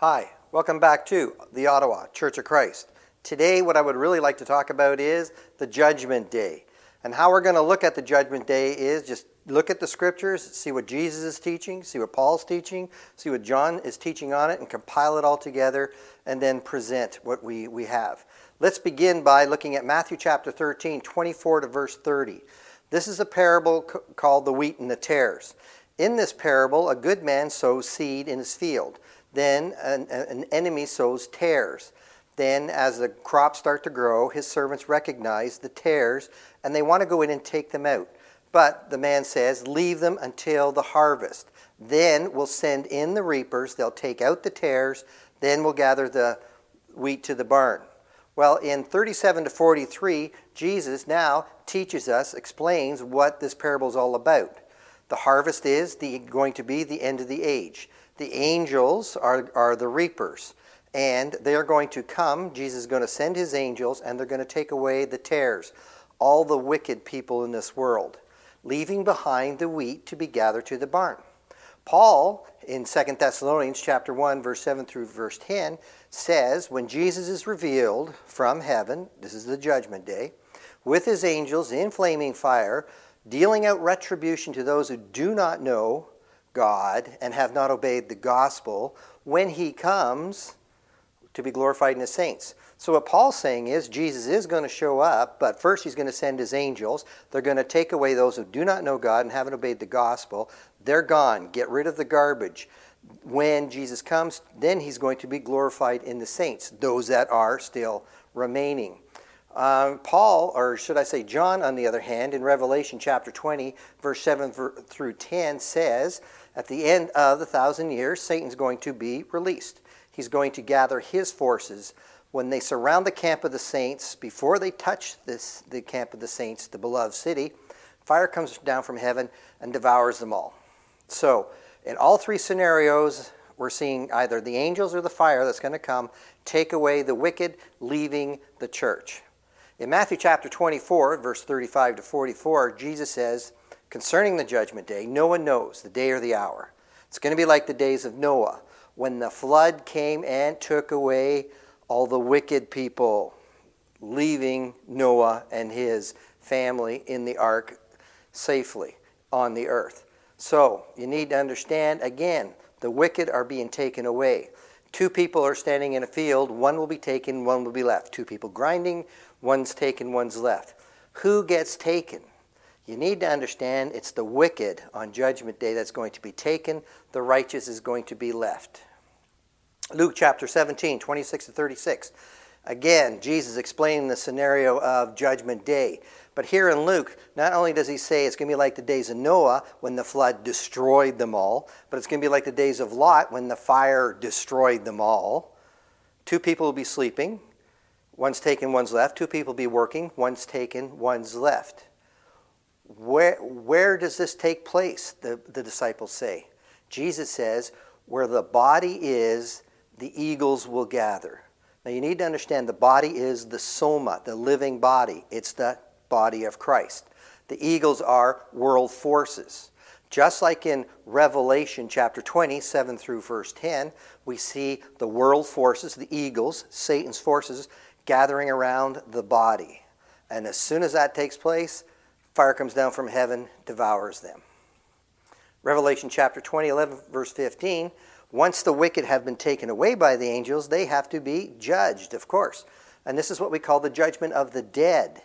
Hi, welcome back to the Ottawa Church of Christ. Today, what I would really like to talk about is the Judgment Day. And how we're going to look at the Judgment Day is just look at the scriptures, see what Jesus is teaching, see what Paul's teaching, see what John is teaching on it, and compile it all together and then present what we, we have. Let's begin by looking at Matthew chapter 13, 24 to verse 30. This is a parable called the wheat and the tares. In this parable, a good man sows seed in his field. Then an, an enemy sows tares. Then, as the crops start to grow, his servants recognize the tares and they want to go in and take them out. But the man says, Leave them until the harvest. Then we'll send in the reapers. They'll take out the tares. Then we'll gather the wheat to the barn. Well, in 37 to 43, Jesus now teaches us, explains what this parable is all about. The harvest is the, going to be the end of the age. The angels are, are the reapers, and they're going to come. Jesus is going to send his angels, and they're going to take away the tares, all the wicked people in this world, leaving behind the wheat to be gathered to the barn. Paul, in 2 Thessalonians chapter 1, verse 7 through verse 10, says, When Jesus is revealed from heaven, this is the judgment day, with his angels in flaming fire, dealing out retribution to those who do not know God and have not obeyed the gospel when he comes to be glorified in his saints. So, what Paul's saying is Jesus is going to show up, but first he's going to send his angels. They're going to take away those who do not know God and haven't obeyed the gospel. They're gone. Get rid of the garbage. When Jesus comes, then he's going to be glorified in the saints, those that are still remaining. Uh, Paul, or should I say John, on the other hand, in Revelation chapter 20, verse 7 through 10, says, At the end of the thousand years, Satan's going to be released. He's going to gather his forces. When they surround the camp of the saints, before they touch this, the camp of the saints, the beloved city, fire comes down from heaven and devours them all. So, in all three scenarios, we're seeing either the angels or the fire that's going to come take away the wicked, leaving the church. In Matthew chapter 24, verse 35 to 44, Jesus says, concerning the judgment day, no one knows the day or the hour. It's going to be like the days of Noah, when the flood came and took away all the wicked people, leaving Noah and his family in the ark safely on the earth. So, you need to understand again, the wicked are being taken away. Two people are standing in a field, one will be taken, one will be left. Two people grinding, One's taken, one's left. Who gets taken? You need to understand it's the wicked on Judgment Day that's going to be taken, the righteous is going to be left. Luke chapter 17, 26 to 36. Again, Jesus explaining the scenario of Judgment Day. But here in Luke, not only does he say it's going to be like the days of Noah when the flood destroyed them all, but it's going to be like the days of Lot when the fire destroyed them all. Two people will be sleeping, One's taken, one's left. Two people be working, one's taken, one's left. Where, where does this take place? The, the disciples say. Jesus says, Where the body is, the eagles will gather. Now you need to understand the body is the soma, the living body. It's the body of Christ. The eagles are world forces. Just like in Revelation chapter 20, 7 through verse 10, we see the world forces, the eagles, Satan's forces, gathering around the body. And as soon as that takes place, fire comes down from heaven, devours them. Revelation chapter 20, 11, verse 15. Once the wicked have been taken away by the angels, they have to be judged, of course. And this is what we call the judgment of the dead.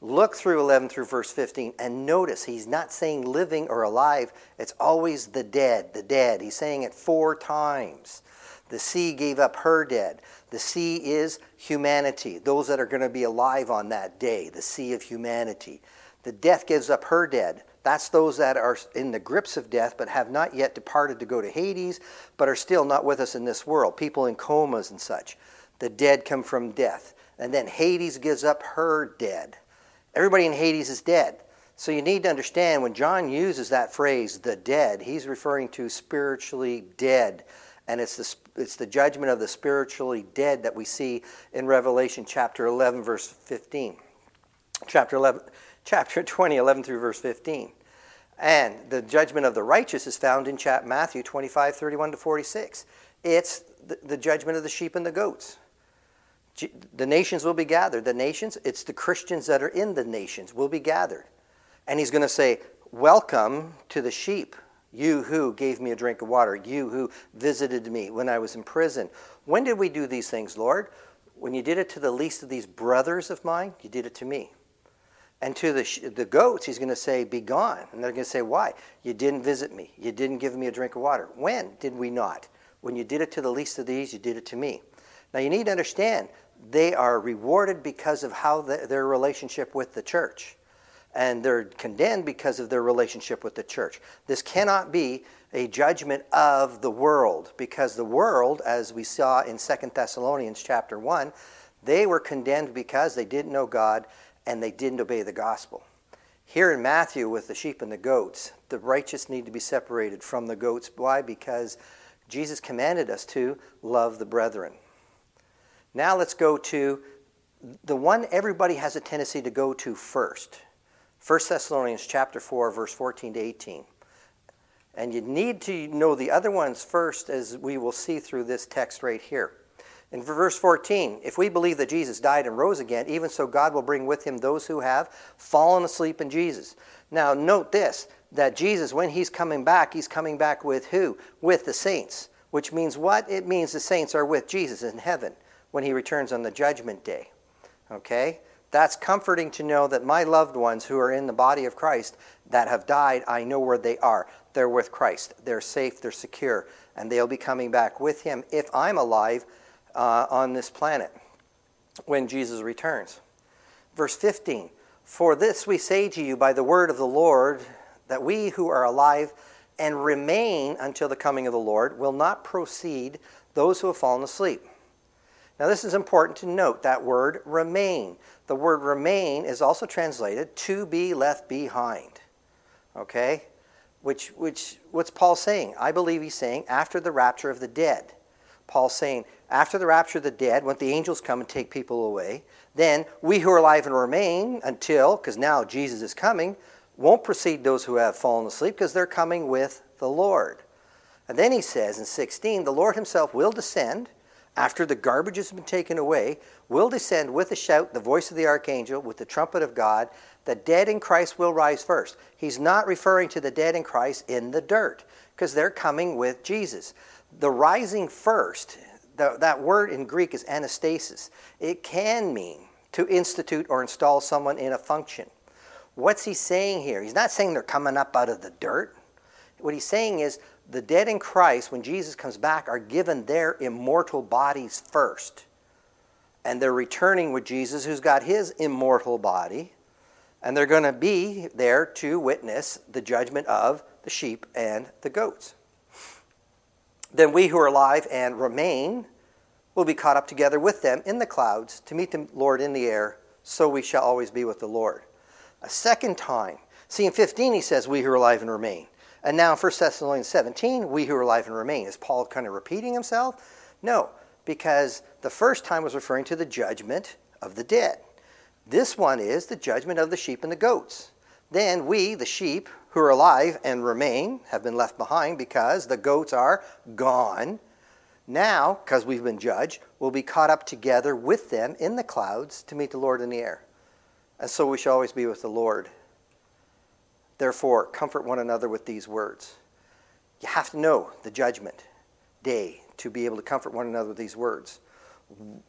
Look through 11 through verse 15 and notice he's not saying living or alive. It's always the dead, the dead. He's saying it four times. The sea gave up her dead. The sea is humanity, those that are going to be alive on that day, the sea of humanity. The death gives up her dead. That's those that are in the grips of death but have not yet departed to go to Hades, but are still not with us in this world, people in comas and such. The dead come from death. And then Hades gives up her dead. Everybody in Hades is dead. So you need to understand when John uses that phrase, the dead, he's referring to spiritually dead and it's the, it's the judgment of the spiritually dead that we see in Revelation chapter 11, verse 15. Chapter 11, chapter 20, 11 through verse 15. And the judgment of the righteous is found in Matthew 25, 31 to 46. It's the, the judgment of the sheep and the goats. The nations will be gathered. The nations, it's the Christians that are in the nations, will be gathered. And he's going to say, Welcome to the sheep, you who gave me a drink of water, you who visited me when I was in prison. When did we do these things, Lord? When you did it to the least of these brothers of mine, you did it to me. And to the, the goats, he's going to say, Be gone. And they're going to say, Why? You didn't visit me. You didn't give me a drink of water. When did we not? When you did it to the least of these, you did it to me. Now you need to understand, they are rewarded because of how the, their relationship with the church and they're condemned because of their relationship with the church. This cannot be a judgment of the world because the world, as we saw in Second Thessalonians chapter 1, they were condemned because they didn't know God and they didn't obey the gospel. Here in Matthew, with the sheep and the goats, the righteous need to be separated from the goats. Why? Because Jesus commanded us to love the brethren. Now let's go to the one everybody has a tendency to go to first 1 Thessalonians chapter 4, verse 14 to 18. And you need to know the other ones first, as we will see through this text right here. In verse 14, if we believe that Jesus died and rose again, even so God will bring with him those who have fallen asleep in Jesus. Now, note this that Jesus, when he's coming back, he's coming back with who? With the saints. Which means what? It means the saints are with Jesus in heaven when he returns on the judgment day. Okay? That's comforting to know that my loved ones who are in the body of Christ that have died, I know where they are. They're with Christ. They're safe, they're secure, and they'll be coming back with Him if I'm alive uh, on this planet when Jesus returns. Verse 15 For this we say to you by the word of the Lord, that we who are alive and remain until the coming of the Lord will not proceed those who have fallen asleep. Now, this is important to note that word remain. The word remain is also translated to be left behind. Okay? Which, which, what's Paul saying? I believe he's saying after the rapture of the dead. Paul's saying after the rapture of the dead, when the angels come and take people away, then we who are alive and remain until, because now Jesus is coming, won't precede those who have fallen asleep because they're coming with the Lord. And then he says in 16, the Lord himself will descend after the garbage has been taken away, will descend with a shout, the voice of the archangel, with the trumpet of God. The dead in Christ will rise first. He's not referring to the dead in Christ in the dirt, because they're coming with Jesus. The rising first, the, that word in Greek is anastasis. It can mean to institute or install someone in a function. What's he saying here? He's not saying they're coming up out of the dirt. What he's saying is the dead in Christ, when Jesus comes back, are given their immortal bodies first. And they're returning with Jesus, who's got his immortal body. And they're going to be there to witness the judgment of the sheep and the goats. Then we who are alive and remain will be caught up together with them in the clouds to meet the Lord in the air, so we shall always be with the Lord. A second time. See, in 15 he says, We who are alive and remain. And now in 1 Thessalonians 17, we who are alive and remain. Is Paul kind of repeating himself? No, because the first time was referring to the judgment of the dead. This one is the judgment of the sheep and the goats. Then we, the sheep, who are alive and remain, have been left behind because the goats are gone. Now, because we've been judged, we'll be caught up together with them in the clouds to meet the Lord in the air. And so we shall always be with the Lord. Therefore, comfort one another with these words. You have to know the judgment day to be able to comfort one another with these words.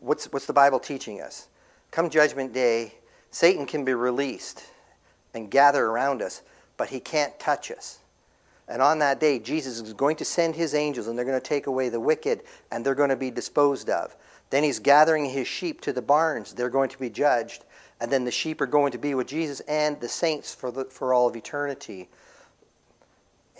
What's, what's the Bible teaching us? Come judgment day, Satan can be released and gather around us, but he can't touch us. And on that day, Jesus is going to send his angels, and they're going to take away the wicked, and they're going to be disposed of. Then he's gathering his sheep to the barns. They're going to be judged and then the sheep are going to be with Jesus and the saints for, the, for all of eternity.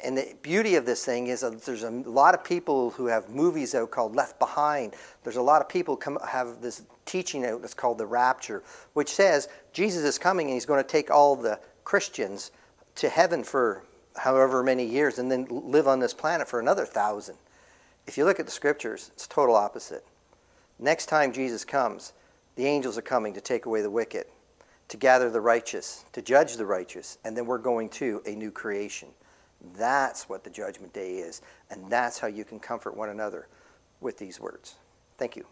And the beauty of this thing is that there's a lot of people who have movies out called Left Behind. There's a lot of people come have this teaching out that's called the Rapture, which says Jesus is coming and he's going to take all the Christians to heaven for however many years and then live on this planet for another thousand. If you look at the scriptures, it's total opposite. Next time Jesus comes, the angels are coming to take away the wicked, to gather the righteous, to judge the righteous, and then we're going to a new creation. That's what the judgment day is, and that's how you can comfort one another with these words. Thank you.